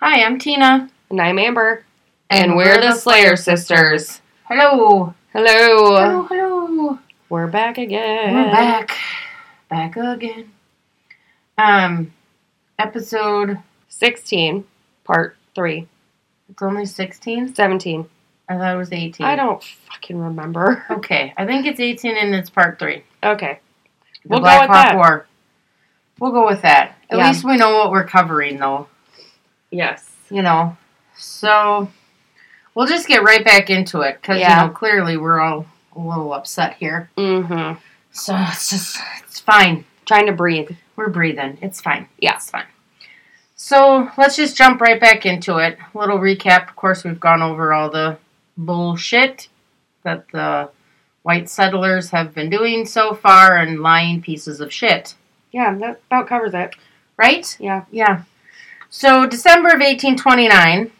Hi, I'm Tina. And I'm Amber. And, we're, the Slayer sisters. Hello. Hello. Hello, hello. We're back again. We're back. Back again. Um, episode, 16, part 3. it's only 16? 17. I thought it was 18. I don't fucking remember. Okay, I think it's 18 and it's part 3. Okay. The We'll go Black with Hawk that. War. We'll go with that. At Yeah. least we know what we're covering, though. Yes. You know. So, we'll just get right back into it because, Yeah. you know, clearly we're all a little upset here. Mm-hmm. So, it's just, it's fine. Trying to breathe. We're breathing. It's fine. Yeah. It's fine. So let's just jump right back into it. Little recap. Of course, we've gone over all the bullshit that the white settlers have been doing so far and lying pieces of shit. Yeah, that about covers it. Right? Yeah. Yeah. So, December of 1829,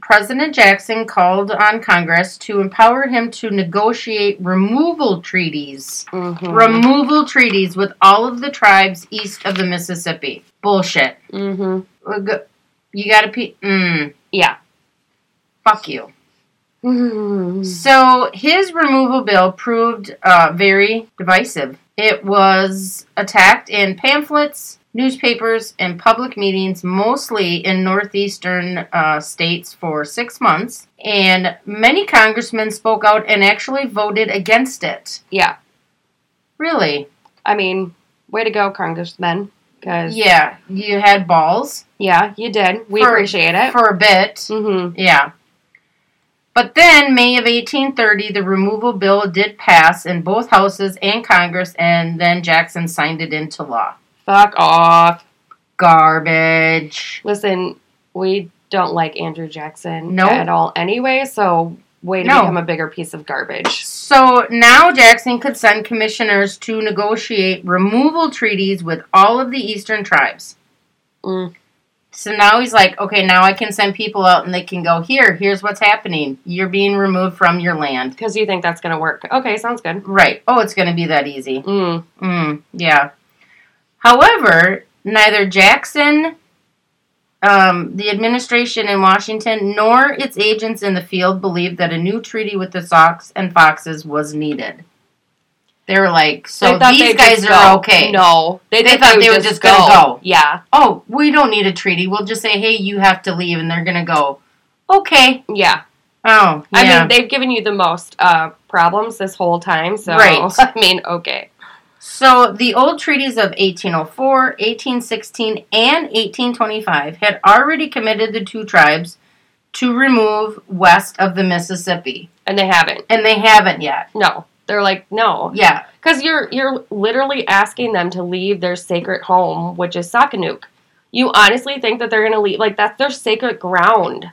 President Jackson called on Congress to empower him to negotiate removal treaties Mm-hmm. removal treaties with all of the tribes east of the Mississippi. Bullshit. mm-hmm. You gotta pe- mm, Yeah. fuck you. Mm-hmm. So his removal bill proved uh, very divisive. It was attacked in pamphlets, newspapers, and public meetings, mostly in northeastern uh, states for six months. And many congressmen spoke out and actually voted against it. Yeah. Really? I mean, way to go, Congressman. Because, Yeah. You had balls yeah, you did. We For- appreciate it. for a bit. mm-hmm. Yeah. But then, May of 1830, the removal bill did pass in both houses and Congress, and then Jackson signed it into law. Fuck off. Garbage. Listen, we don't like Andrew Jackson No. at all anyway, so way to No. become a bigger piece of garbage. So now Jackson could send commissioners to negotiate removal treaties with all of the eastern tribes. Mm. So now he's like, okay, now I can send people out and they can go, here, here's what's happening. You're being removed from your land. Because you think that's going to work. Okay, sounds good. Right. Oh, it's going to be that easy. Mm. Mm, yeah. However, neither Jackson, um, the administration in Washington, nor its agents in the field believed that a new treaty with the Sauks and Foxes was needed. They were like, so these guys are go. okay. No. They, They thought they were just gonna go. Yeah. Oh, we don't need a treaty. We'll just say, hey, you have to leave, and they're going to go, okay. Yeah. Oh, yeah. I mean, they've given you the most uh, problems this whole time, so Right. I mean, okay. So the old treaties of 1804, 1816, and 1825 had already committed the two tribes to remove west of the Mississippi, And they haven't. and they haven't yet. No. They're like, no. Yeah, Because you're you're literally asking them to leave their sacred home, which is Saukenuk. You honestly think that they're gonna leave like that's their sacred ground.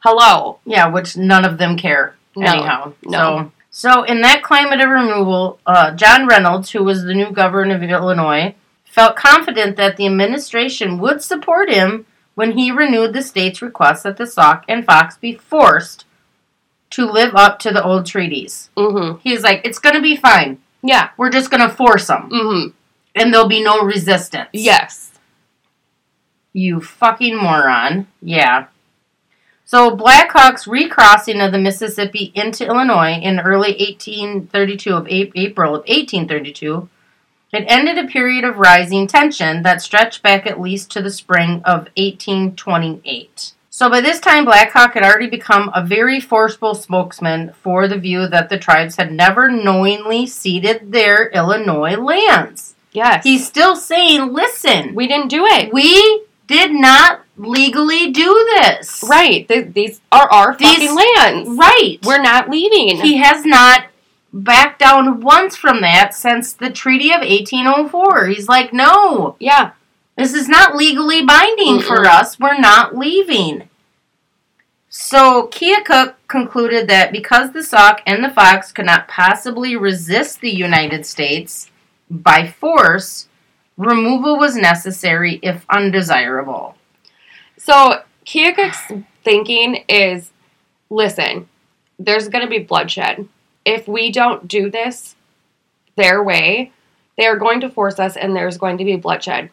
Hello. yeah, which none of them care No, anyhow. no. So, so in that climate of removal, uh, John Reynolds, who was the new governor of Illinois, felt confident that the administration would support him when he renewed the state's request that the Sauk and Fox be forced to live up to the old treaties. Mm-hmm. He's like, it's gonna be fine. Yeah. We're just gonna force them, Mm-hmm. and there'll be no resistance. Yes. You fucking moron. Yeah. So Blackhawks recrossing of the Mississippi into Illinois in early 1832 of April of 1832 it ended a period of rising tension that stretched back at least to the spring of 1828. So by this time, Blackhawk had already become a very forceful spokesman for the view that the tribes had never knowingly ceded their Illinois lands. Yes. He's still saying, listen, we didn't do it. we did not legally do this. right. Th- these are our These- fucking lands. Right. We're not leaving. he has not backed down once from that since the Treaty of 1804. He's like, no, yeah. this is not legally binding for Mm-mm. us. We're not leaving. So Keokuk concluded that because the Sauk and the Fox could not possibly resist the United States by force, removal was necessary if undesirable. So Keokuk's thinking is, listen, there's going to be bloodshed. If we don't do this their way, they are going to force us, and there's going to be bloodshed.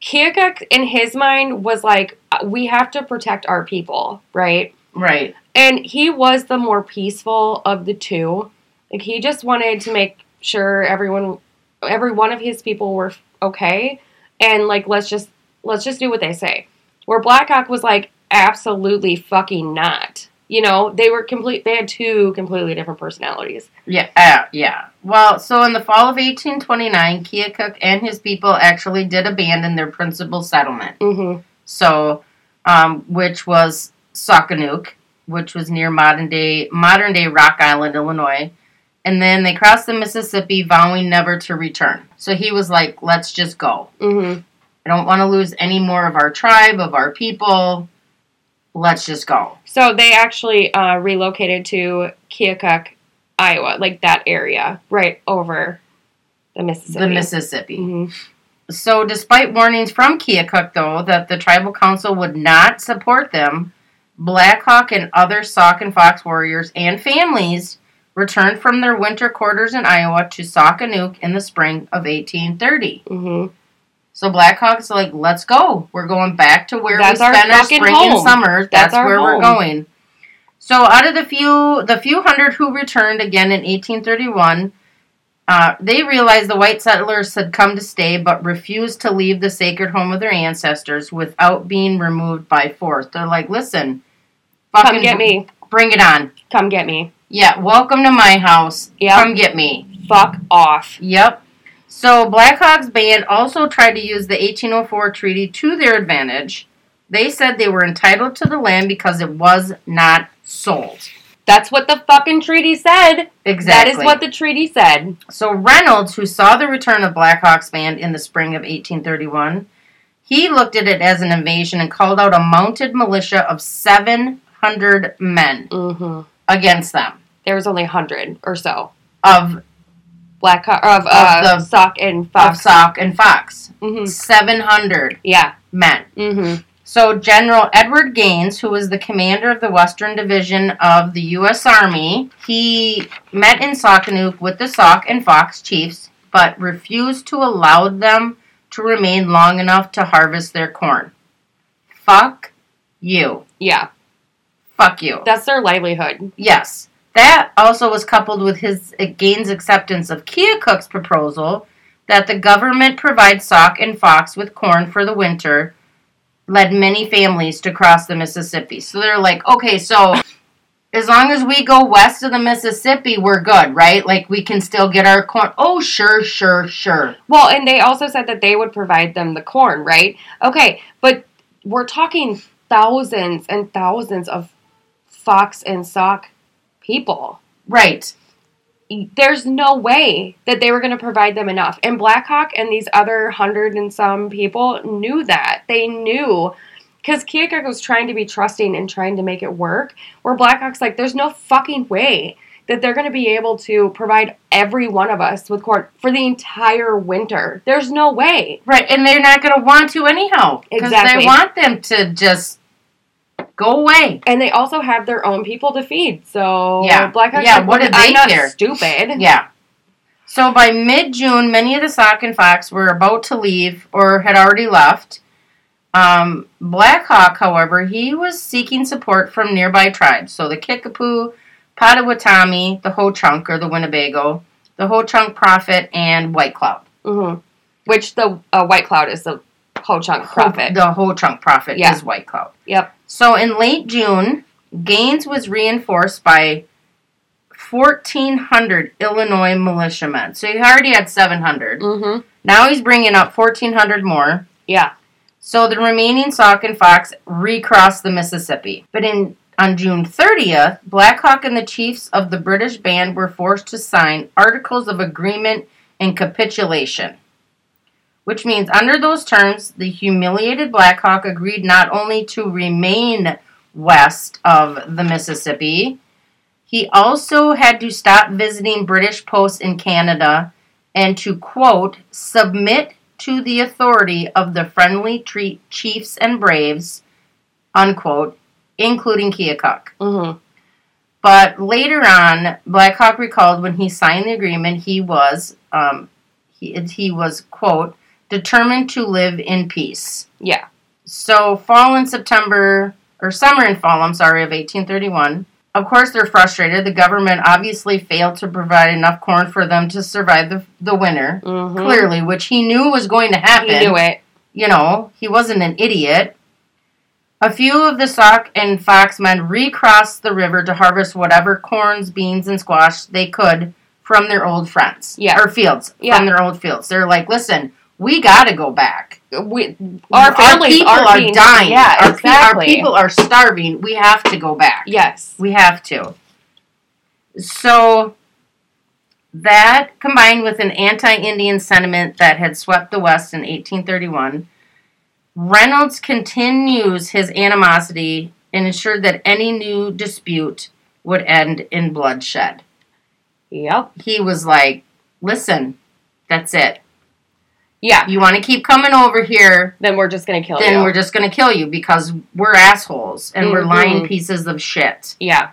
Keokuk, in his mind, was like, uh, we have to protect our people, right? Right. And he was the more peaceful of the two. Like, he just wanted to make sure everyone, every one of his people were okay. And, like, let's just, let's just do what they say. Where Blackhawk was like, absolutely fucking not. You know, they were complete, they had two completely different personalities. Yeah, uh, yeah. Well, so in the fall of 1829, Keokuk and his people actually did abandon their principal settlement. Mm-hmm. So, um, which was Saukenuk, which was near modern day modern day Rock Island, Illinois. And then they crossed the Mississippi, vowing never to return. So he was like, "Let's just go. Mm-hmm. I don't want to lose any more of our tribe, of our people. Let's just go." So they actually uh, relocated to Keokuk, Iowa, like that area, right over the Mississippi. The Mississippi. Mhm. So, despite warnings from Keokuk, though, that the tribal council would not support them, Blackhawk and other Sauk and Fox warriors and families returned from their winter quarters in Iowa to Saukenuk in the spring of 1830. Mhm. So Blackhawk's like, let's go. We're going back to where That's we our spend our fucking spring and summer. That's That's, our where we're going. So out of the few the few hundred who returned again in 1831, uh, they realized the white settlers had come to stay, but refused to leave the sacred home of their ancestors without being removed by force. They're like, listen, Come get me. bring it on. Come get me. Yeah, welcome to my house. Yep. Come get me. Fuck off. Yep. So Blackhawks band also tried to use the 1804 treaty to their advantage. They said they were entitled to the land because it was not sold. That's what the fucking treaty said. Exactly. That is what the treaty said. so Reynolds, who saw the return of Blackhawks band in the spring of 1831, he looked at it as an invasion and called out a mounted militia of 700 men Mm-hmm. against them. There was only a hundred or so. Of, Black Hawk of, uh, the- Sauk and of Fox. Sauk and Fox. hmm 700 Yeah. men. hmm So General Edward Gaines, who was the commander of the Western Division of the U.S. Army, he met in Saukenuk with the Sauk and Fox chiefs, but refused to allow them to remain long enough to harvest their corn. Fuck you. Yeah. Fuck you. That's their livelihood. Yes. That also was coupled with his Gaines' acceptance of Keokuk's proposal that the government provide Sauk and Fox with corn for the winter, led many families to cross the Mississippi. So they're like, okay, so as long as we go west of the Mississippi, we're good, right? Like we can still get our corn. Oh, sure, sure, sure. Well, and they also said that they would provide them the corn, right? Okay, but we're talking thousands and thousands of Fox and Sauk people. Right. There's no way that they were going to provide them enough. And Blackhawk and these other hundred and some people knew that. They knew. Because Keokuk was trying to be trusting and trying to make it work. Where Blackhawk's like, there's no fucking way that they're going to be able to provide every one of us with corn for the entire winter. There's no way. Right. And they're not going to want to anyhow. Because Exactly. they want them to just go away. And they also have their own people to feed. So Yeah. Blackhawk's Yeah, like, what did they I'm care? stupid. Yeah. So by mid June, many of the Sauk and Fox were about to leave or had already left. Um, Black Hawk, however, he was seeking support from nearby tribes. So the Kickapoo, Potawatomi, the Ho Chunk or the Winnebago, the Ho Chunk Prophet, and White Cloud. Mm-hmm. Which the uh, White Cloud is the Ho Chunk Prophet. The Ho Chunk Prophet Yeah. is White Cloud. Yep. So in late June, Gaines was reinforced by 1,400 Illinois militiamen. So he already had 700. hmm Now he's bringing up 1,400 more. Yeah. So the remaining Sauk and Fox recrossed the Mississippi. But in on June 30th, Blackhawk and the chiefs of the British band were forced to sign articles of agreement and capitulation. Which means under those terms, the humiliated Blackhawk agreed not only to remain west of the Mississippi, he also had to stop visiting British posts in Canada and to quote submit to the authority of the friendly tre- chiefs and braves unquote including Keokuk. hmm But later on, Blackhawk recalled when he signed the agreement, he was um, he, he was quote determined to live in peace. Yeah. So, fall in September, or summer and fall, I'm sorry, of 1831. Of course, they're frustrated. The government obviously failed to provide enough corn for them to survive the, the winter, Mm-hmm. clearly, which he knew was going to happen. He knew it. You know, he wasn't an idiot. A few of the Sauk and Fox men recrossed the river to harvest whatever corns, beans, and squash they could from their old friends. Yeah. Or fields. Yeah. From their old fields. They're like, listen, we got to go back. We, our families people aren't are being- dying. Yeah, our, pe- our people are starving. We have to go back. Yes. We have to. So that combined with an anti-Indian sentiment that had swept the West in 1831, Reynolds continues his animosity and ensured that any new dispute would end in bloodshed. Yep. He was like, "Listen, that's it. Yeah. You want to keep coming over here, Then we're just gonna kill then you. Then we're just going to kill you because we're assholes and we're Mhm. lying pieces of shit." yeah.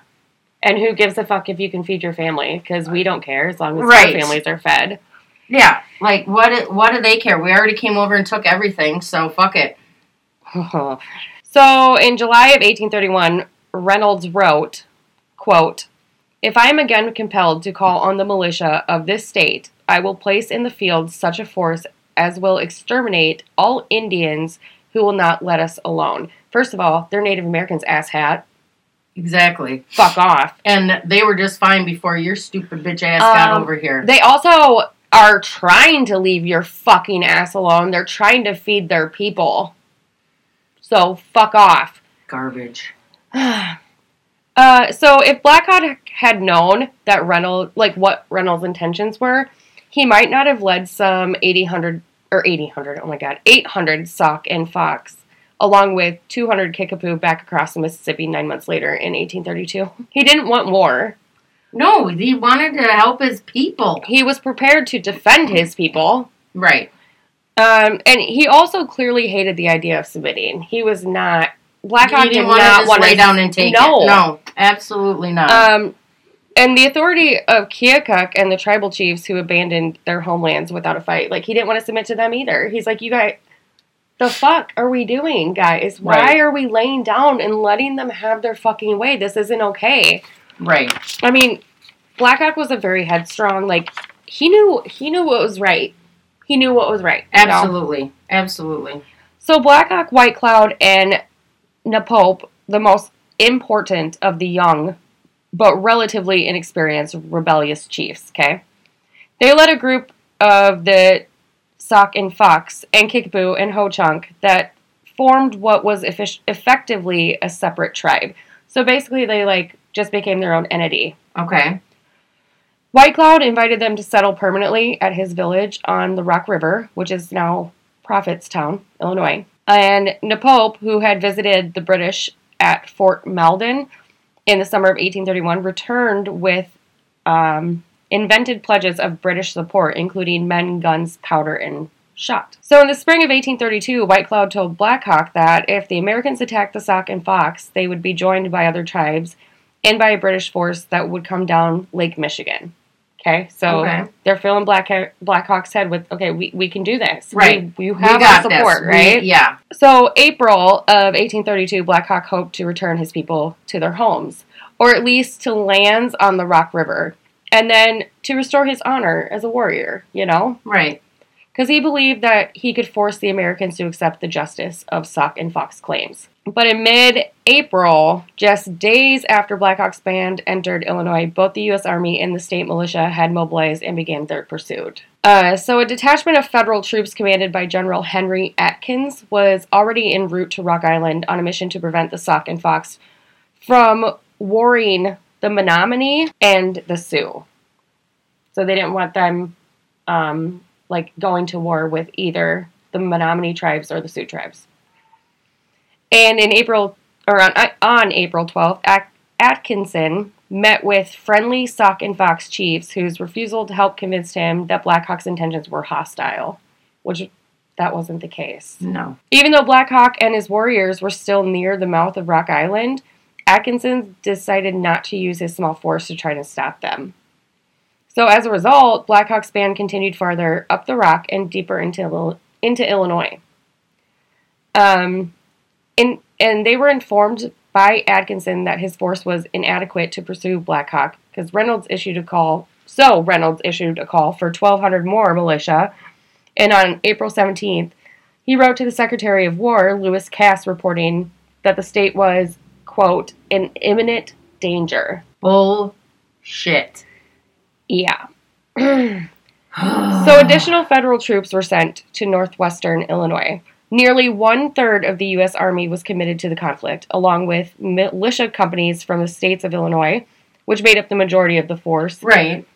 And who gives a fuck if you can feed your family? Because we don't care as long as Right. our families are fed. Yeah, like what? What do they care? We already came over and took everything, so fuck it. so in July of 1831, Reynolds wrote, quote, If I am again compelled to call on the militia of this state, I will place in the field such a force as will exterminate all Indians who will not let us alone. First of all, they're Native Americans, asshat. Exactly. Fuck off. And they were just fine before your stupid bitch ass got Um, over here. They also are trying to leave your fucking ass alone. They're trying to feed their people. So fuck off. Garbage. Uh, so if Blackhawk had known that Reynolds, like what Reynolds' intentions were, he might not have led some 800 or 800, oh my god, 800 Sauk and Fox, along with 200 Kickapoo back across the Mississippi nine months later in 1832. He didn't want war. No, he wanted to help his people. He was prepared to defend his people. Right. Um, and he also clearly hated the idea of submitting. He was not. Blackhawk he did didn't want to lay down and take no. it. No, absolutely not. Um, and the authority of Keokuk and the tribal chiefs who abandoned their homelands without a fight, like he didn't want to submit to them either. He's like, you guys, the fuck are we doing, guys? Why Right. are we laying down and letting them have their fucking way? This isn't okay. right. I mean, Blackhawk was a very headstrong. Like he knew he knew what was right. He knew what was right. you know? Absolutely. Absolutely. So Blackhawk, White Cloud, and Napope, the most important of the young but relatively inexperienced rebellious chiefs, okay? They led a group of the Sauk and Fox and Kickapoo and Ho Chunk that formed what was effic- effectively a separate tribe. So basically they like just became their own entity. Okay. White Cloud invited them to settle permanently at his village on the Rock River, which is now Prophetstown, Illinois. And Napope, who had visited the British at Fort Malden in the summer of 1831, returned with um, invented pledges of British support, including men, guns, powder, and shot. So in the spring of 1832, White Cloud told Black Hawk that if the Americans attacked the Sauk and Fox, they would be joined by other tribes and by a British force that would come down Lake Michigan. Okay, so Okay. they're filling Black Blackhawk's head with, okay, we, we can do this. Right. We, you We have got our support, this. We- right? yeah. So, April of 1832, Blackhawk hoped to return his people to their homes, or at least to lands on the Rock River, and then to restore his honor as a warrior, you know? Right. Because he believed that he could force the Americans to accept the justice of Sauk and Fox claims. But in mid April, just days after Blackhawk's band entered Illinois, both the U.S. Army and the state militia had mobilized and began their pursuit. Uh, so, a detachment of federal troops commanded by General Henry Atkins was already en route to Rock Island on a mission to prevent the Sauk and Fox from warring the Menominee and the Sioux. So, they didn't want them um, like going to war with either the Menominee tribes or the Sioux tribes. And in April, or on, uh, on April 12th, At- Atkinson met with friendly Sauk and Fox chiefs whose refusal to help convinced him that Blackhawk's intentions were hostile, which that wasn't the case. No. Even though Blackhawk and his warriors were still near the mouth of Rock Island, Atkinson decided not to use his small force to try to stop them. So as a result, Blackhawk's band continued farther up the rock and deeper into into Illinois. Um, and, and they were informed by Atkinson that his force was inadequate to pursue Black Hawk because Reynolds issued a call. So Reynolds issued a call for 1,200 more militia. And on April 17th, he wrote to the Secretary of War, Lewis Cass, reporting that the state was, quote, in imminent danger. Bullshit. Yeah. So additional federal troops were sent to northwestern Illinois. Nearly one third of the U.S. Army was committed to the conflict, along with militia companies from the states of Illinois, which made up the majority of the force, Right.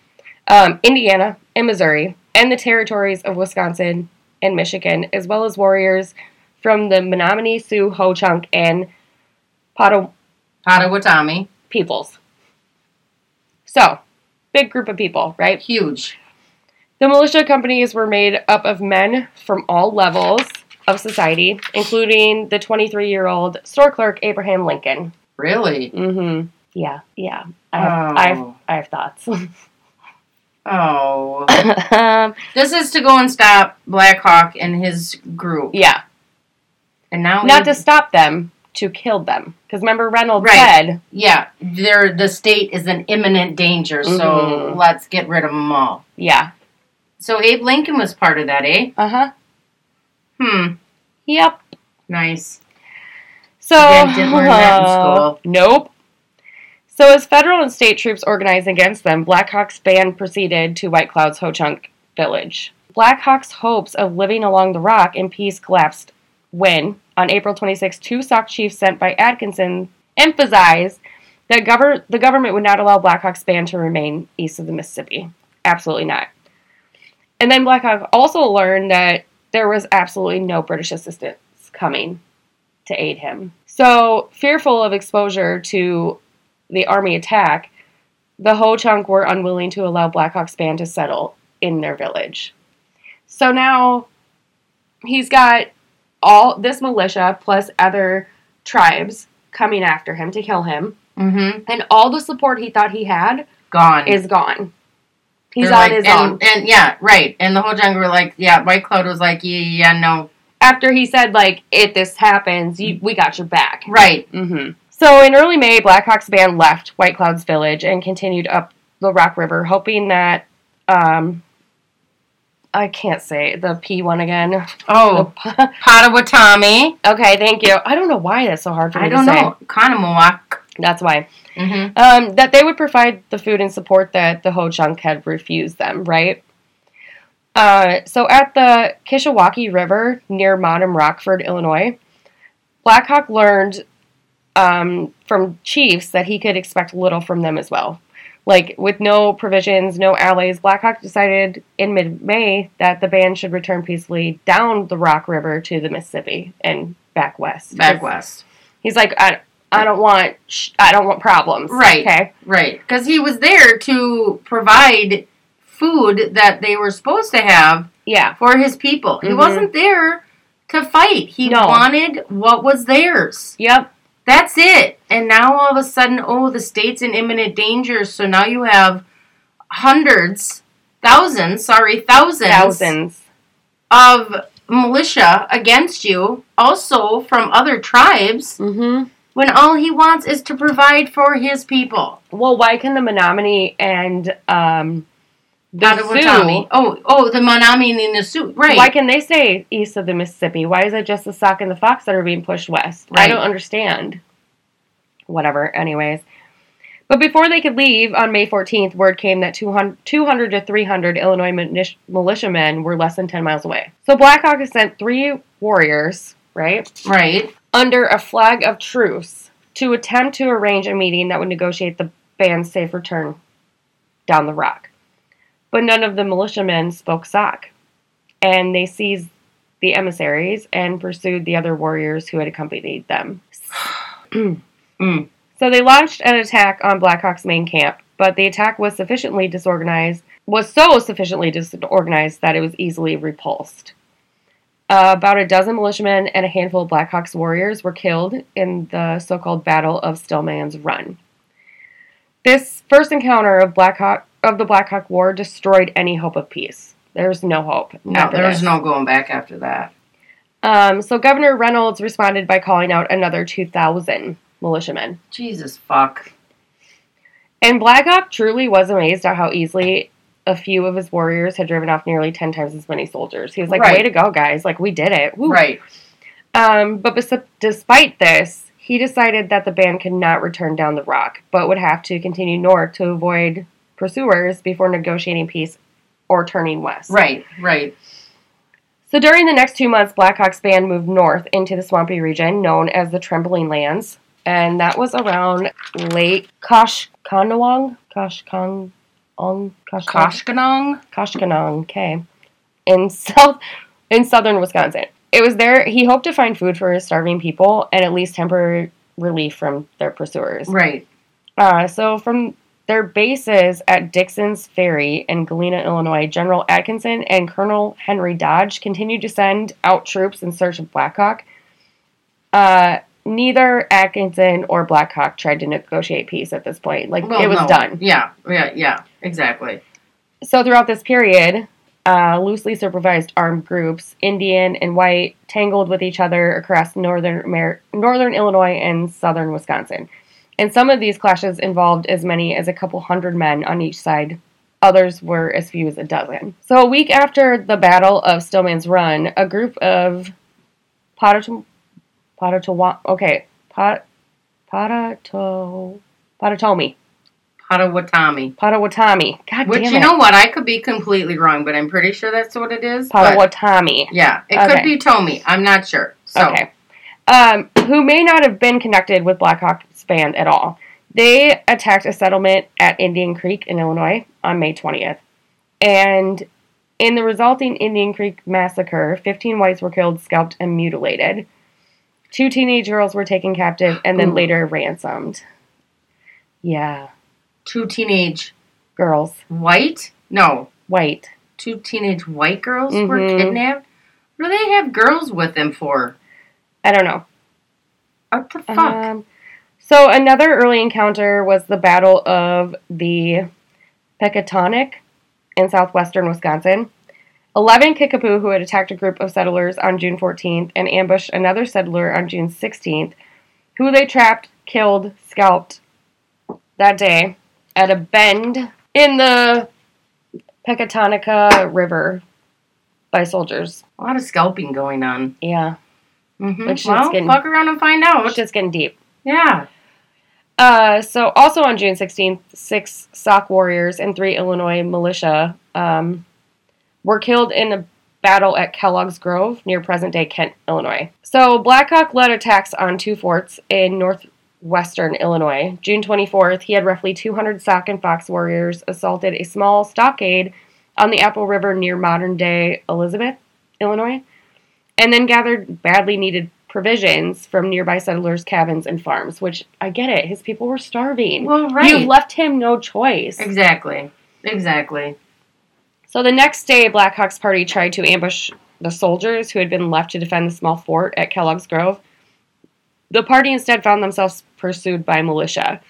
um, Indiana, and Missouri, and the territories of Wisconsin and Michigan, as well as warriors from the Menominee, Sioux, Ho Chunk, and Potawatomi Potawatomi. peoples. So, big group of people, right? Huge. The militia companies were made up of men from all levels of society, including the 23 year old store clerk Abraham Lincoln. Really? Mm-hmm. Yeah, yeah. I have, Oh. I have, I have thoughts. Oh. um, this is to go and stop Black Hawk and his group. yeah, And now not to stop them, to kill them. Because remember, Reynolds Right. said, Yeah, they're, the state is in imminent danger, so Mhm. let's get rid of them all. yeah. So Abe Lincoln was part of that, eh? Uh huh. Hmm. Yep. Nice. So Again, didn't learn that in school. Nope. So as federal and state troops organized against them, Black Hawk's band proceeded to White Cloud's Ho Chunk village. Black Hawk's hopes of living along the rock in peace collapsed when, on April 26, two Sauk chiefs sent by Atkinson emphasized that the government would not allow Black Hawk's band to remain east of the Mississippi. Absolutely not. And then Black Hawk also learned that there was absolutely no British assistance coming to aid him. So, fearful of exposure to the army attack, the Ho Chunk were unwilling to allow Black Hawk's band to settle in their village. So now he's got all this militia plus other tribes coming after him to kill him, Mm-hmm. and all the support he thought he had Gone. is gone. He's They're on like- his and, own. And yeah, right. And the Ho Chunk were like, yeah, White Cloud was like, yeah, yeah, no. After he said, like, if this happens, you, we got your back. Right. hmm So in early May, Blackhawk's band left White Cloud's village and continued up the Rock River, hoping that um, I can't say the P one again. Oh, Potawatomi. okay, thank you. I don't know why that's so hard for me I don't to say. know. Kanamawak. That's why. Mm-hmm. Um, that they would provide the food and support that the Ho Chunk had refused them, right? Uh, so at the Kishwaukee River near modern Rockford, Illinois, Blackhawk learned um, from chiefs that he could expect little from them as well. Like, with no provisions, no allies, Blackhawk decided in mid May that the band should return peacefully down the Rock River to the Mississippi and back west. Back west. He's like, I, I don't want, sh- I don't want problems. Right. Okay. Right. Because he was there to provide food that they were supposed to have Yeah. for his people. He Mhm. wasn't there to fight. He No. wanted what was theirs. Yep. That's it. And now all of a sudden, oh, the state's in imminent danger. So now you have hundreds, thousands, sorry, thousands, Thousands. of militia against you, also from other tribes, Mm-hmm. when all he wants is to provide for his people. Well, why can the Menominee and um, the Potawatomi. Sioux, Oh, oh, the Monami and the Sioux. Right. why can they stay east of the Mississippi? Why is it just the Sauk and the Fox that are being pushed west? I don't understand. Whatever. Anyways. But before they could leave on May 14th, word came that 200, 200 to 300 Illinois militia- militiamen were less than 10 miles away. So Blackhawk has sent three warriors, right? right. under a flag of truce to attempt to arrange a meeting that would negotiate the band's safe return down the rock. But none of the militiamen spoke Sauk, and they seized the emissaries and pursued the other warriors who had accompanied them. Mm. So they launched an attack on Blackhawk's main camp, but the attack was sufficiently disorganized, was so sufficiently disorganized that it was easily repulsed. Uh, about a dozen militiamen and a handful of Blackhawks warriors were killed in the so-called Battle of Stillman's Run. This first encounter of Blackhawk of the Blackhawk War destroyed any hope of peace. There's no hope. No, there was no going back after that. Um, so Governor Reynolds responded by calling out another 2,000 militiamen. Jesus fuck. And Black Hawk truly was amazed at how easily a few of his warriors had driven off nearly 10 times as many soldiers. He was like, Right. way to go, guys. Like, we did it. Woo. Right. Um, but bes- despite this, he decided that the band could not return down the rock, but would have to continue north to avoid pursuers before negotiating peace or turning west. Right. Right. So during the next two months, Blackhawk's band moved north into the swampy region known as the Trembling Lands, and that was around Lake Koshkonong, on Koshkong, Koshkanong. Koshkonong, okay, in south in southern Wisconsin. It was there he hoped to find food for his starving people and at least temporary relief from their pursuers. Right. Uh, so from their bases at Dixon's Ferry in Galena, Illinois, General Atkinson and Colonel Henry Dodge continued to send out troops in search of Blackhawk. Uh, neither Atkinson or Blackhawk tried to negotiate peace at this point. Like Well, it was no. done. Yeah. Yeah. Yeah. Exactly. So throughout this period, uh, loosely supervised armed groups, Indian and white, tangled with each other across northern Amer- northern Illinois and southern Wisconsin. And some of these clashes involved as many as a couple hundred men on each side. Others were as few as a dozen. So a week after the Battle of Stillman's Run, a group of Potawatomi, Potawatomi, okay, Pot, Potato, Potawatomi, Potawatomi. Potawatomi. God Which damn you know what? I could be completely wrong, but I'm pretty sure that's what it is. but- Potawatomi. Yeah, it Okay. could be Tomi. I'm not sure. So, Okay. Um, who may not have been connected with Blackhawk's band at all. They attacked a settlement at Indian Creek in Illinois on May 20th. And in the resulting Indian Creek massacre, 15 whites were killed, scalped, and mutilated. Two teenage girls were taken captive and then Ooh. later ransomed. Yeah, two teenage girls, white? No, white. two teenage white girls were Mhm. kidnapped. What do they have girls with them for? I don't know. What the fuck? Um, so another early encounter was the Battle of the Pecatonic in southwestern Wisconsin. Eleven Kickapoo who had attacked a group of settlers on June 14th and ambushed another settler on June 16th, who they trapped, killed, scalped that day at a bend in the Pecatonica River by soldiers. a lot of scalping going on. Yeah, Mm-hmm. Which is well, getting- fuck around and find out. it's just getting deep. yeah. Uh, so also on June 16th, six Sauk warriors and three Illinois militia um, were killed in a battle at Kellogg's Grove near present-day Kent, Illinois. So Blackhawk led attacks on two forts in northwestern Illinois. June 24th, he had roughly 200 Sac and Fox warriors assaulted a small stockade on the Apple River near modern-day Elizabeth, Illinois, and then gathered badly needed provisions from nearby settlers' cabins and farms, which I get it. His people were starving. Well, right. You left him no choice. exactly. Exactly. So the next day, Blackhawk's party tried to ambush the soldiers who had been left to defend the small fort at Kellogg's Grove. The party instead found themselves pursued by militia.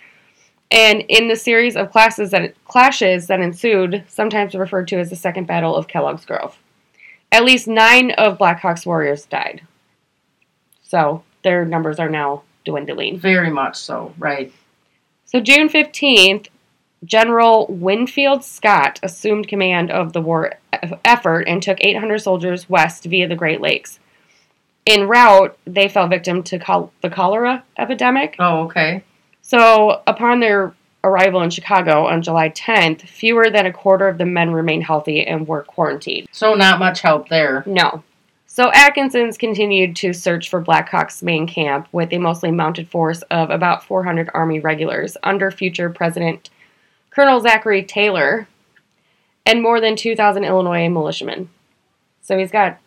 And in the series of classes that, clashes that ensued, sometimes referred to as the Second Battle of Kellogg's Grove, at least nine of Blackhawk's warriors died. So their numbers are now dwindling. Very much so. Right. So June 15th, General Winfield Scott assumed command of the war effort and took 800 soldiers west via the Great Lakes. En route, they fell victim to col- the cholera epidemic. Oh, okay. So, upon their arrival in Chicago on July 10th, fewer than a quarter of the men remained healthy and were quarantined. So not much help there. No. So Atkinson's continued to search for Black Hawk's main camp with a mostly mounted force of about 400 Army regulars under future President Colonel Zachary Taylor and more than 2,000 Illinois militiamen. So he's got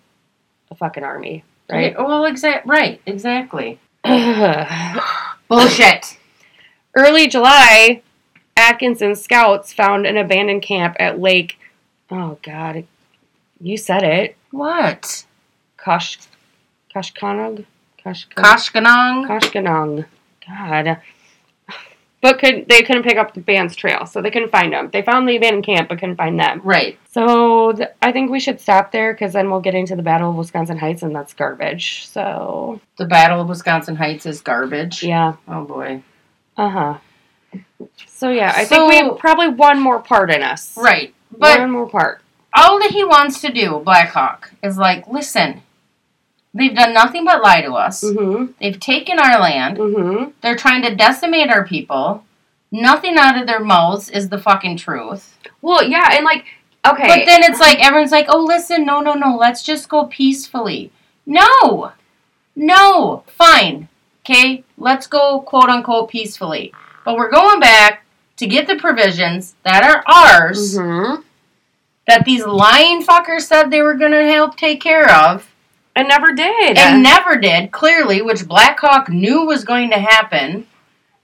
a fucking army, right? Yeah, well, exact. Right. Exactly. Bullshit. Early July, Atkinson scouts found an abandoned camp at Lake. Oh God, you said it. What? Kosh, Koshkonog, Koshkonog. Koshkanong. Koshkonong. God. But could they couldn't pick up the band's trail, so they couldn't find them. They found the abandoned camp, but couldn't find them. Right. So th- I think we should stop there because then we'll get into the Battle of Wisconsin Heights, and that's garbage. So The Battle of Wisconsin Heights is garbage. yeah, Oh boy. uh huh. So yeah, I So- think we have probably one more part in us. Right. But one more part. all that he wants to do, Blackhawk, is like, listen, they've done nothing but lie to us. Mm-hmm. They've taken our land. Mm-hmm. They're trying to decimate our people. Nothing out of their mouths is the fucking truth. Well, yeah, and like, okay, But then it's like everyone's like, "Oh, listen, no, no, no. Let's just go peacefully." No. No. Fine. Okay? Let's go quote unquote peacefully. But we're going back to get the provisions that are ours Mhm. that these lying fuckers said they were going to help take care of and never did. and never did, clearly, which Blackhawk knew was going to happen.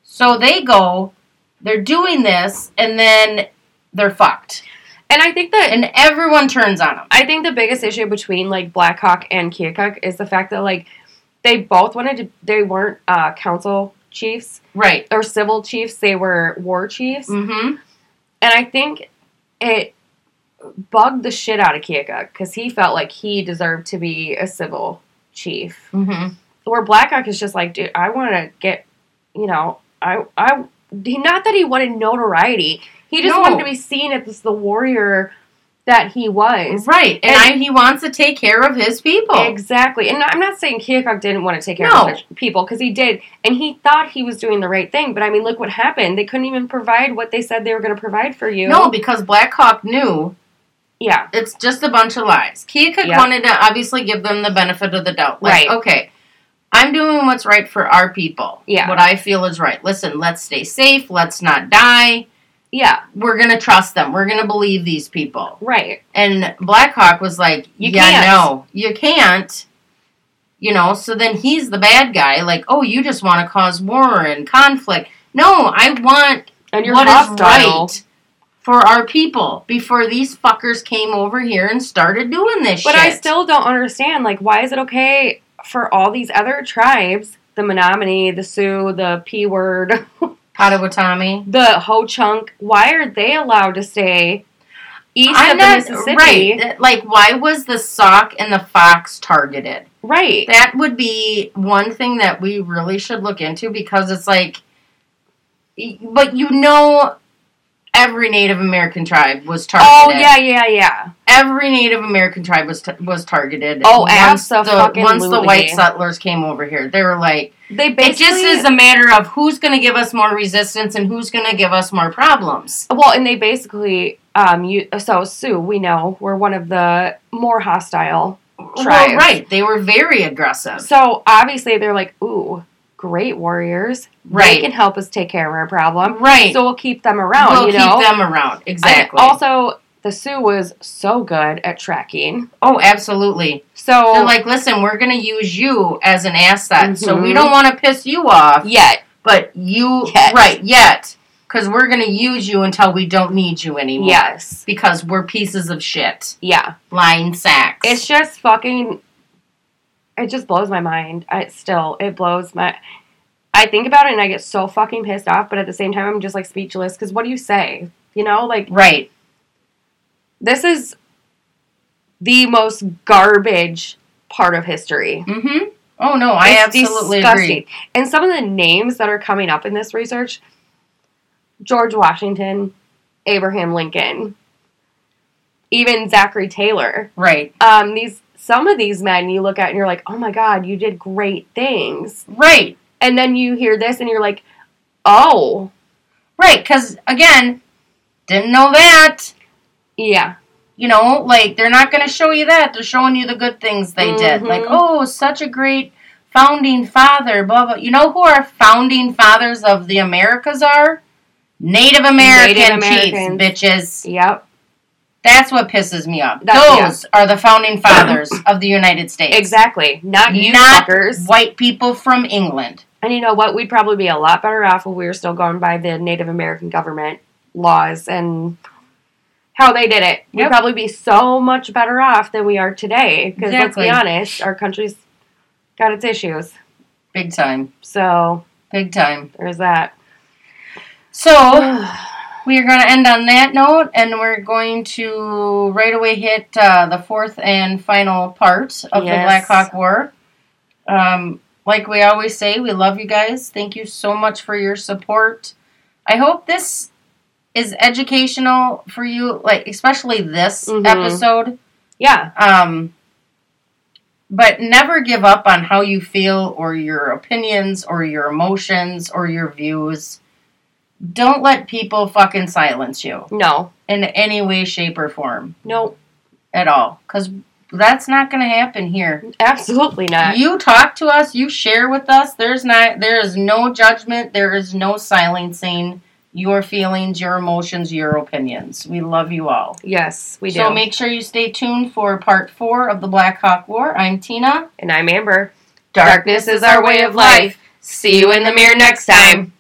So they go, they're doing this, and then they're fucked. And I think that And everyone turns on them. I think the biggest issue between like Blackhawk and Keokuk is the fact that like they both wanted to they weren't uh council chiefs Right. or civil chiefs, they were war chiefs. Mm-hmm. And I think it bugged the shit out of Keokuk because he felt like he deserved to be a civil chief. Mm-hmm. Where Blackhawk is just like, dude, I want to get, you know, I, I, he, not that he wanted notoriety, he just No. wanted to be seen as the warrior that he was. Right. And, And- I, he wants to take care of his people. Exactly. And I'm not saying Keokuk didn't want to take care No. of other people because he did. And he thought he was doing the right thing. But I mean, look what happened. They couldn't even provide what they said they were going to provide for you. No, because Blackhawk knew Yeah. it's just a bunch of lies. Keokuk Yeah. wanted to obviously give them the benefit of the doubt. Like, Right. okay, I'm doing what's right for our people. Yeah. What I feel is right. Listen, let's stay safe. Let's not die. Yeah. We're going to trust them. We're going to believe these people. Right. And Blackhawk was like, You yeah, can't." no, you can't. You know, so then he's the bad guy. Like, oh, you just want to cause war and conflict. No, I want And you're what is hostile. right for our people before these fuckers came over here and started doing this shit. But shit. I still don't understand. Like, why is it okay for all these other tribes, the Menominee, the Sioux, the P word, Potawatomi. the Ho Chunk, why are they allowed to stay east I'm of the Mississippi? right. Like, why was the Sauk and the fox targeted? Right. That would be one thing that we really should look into because it's like, but you know, every Native American tribe was targeted. Oh yeah, yeah, yeah. every Native American tribe was t- was targeted. Oh, once the abso-fucking-lutely. once the white settlers came over here, they were like, They basically. it just is a matter of who's going to give us more resistance and who's going to give us more problems. well, and they basically um you so Sioux we know were one of the more hostile. Well, Tribes. right? They were very aggressive. So obviously they're like, ooh, great warriors. Right. They can help us take care of our problem. Right. So we'll keep them around. we'll you keep know. them around. Exactly. And also, the Sioux was so good at tracking. oh, absolutely. So They're like, listen, we're going to use you as an asset, so we Mhm. don't want to piss you off, yet, but you Yet. right yet, because we're going to use you until we don't need you anymore. yes, Because we're pieces of shit, yeah. lying sacks. It's just fucking. It just blows my mind. I still, it blows my. I think about it and I get so fucking pissed off, but at the same time, I'm just like speechless. Because what do you say? You know, like right. this is the most garbage part of history. Mm-hmm. Oh no, I It's absolutely disgusting. agree. And some of the names that are coming up in this research George Washington, Abraham Lincoln, even Zachary Taylor. Right. Um, these some of these men you look at and you're like, oh my god, you did great things. Right. And then you hear this and you're like, oh, Right. Because again, didn't know that. yeah, You know, like they're not going to show you that. They're showing you the good things they did. Mhm. Like, oh, such a great founding father. Blah blah. You know who our founding fathers of the Americas are? Native American Native chiefs, Americans. bitches. yep, That's what pisses me off. That- Those are the founding fathers of the United States. exactly. Not you Not fuckers. white people from England. And you know what? We'd probably be a lot better off if we were still going by the Native American government laws and how they did it. We'd Yep. probably be so much better off than we are today. Because let's be honest, our country's got its issues. Big time. So Big time. there's that. So we are going to end on that note, and we're going to right away hit uh, the fourth and final part of Yes. the Black Hawk War. Um, like we always say, we love you guys. Thank you so much for your support. I hope this is educational for you, like especially this Mhm. episode. yeah. Um, but never give up on how you feel or your opinions or your emotions or your views. Don't let people fucking silence you No. in any way, shape, or form No. at all. Because that's not going to happen here. Absolutely not. You talk to us, you share with us. There's not, there is no judgment. There is no silencing your feelings, your emotions, your opinions. We love you all. yes, we do. So make sure you stay tuned for part four of the Black Hawk War. I'm Tina. and I'm Amber. Darkness is our way of life. See you in the mirror next time.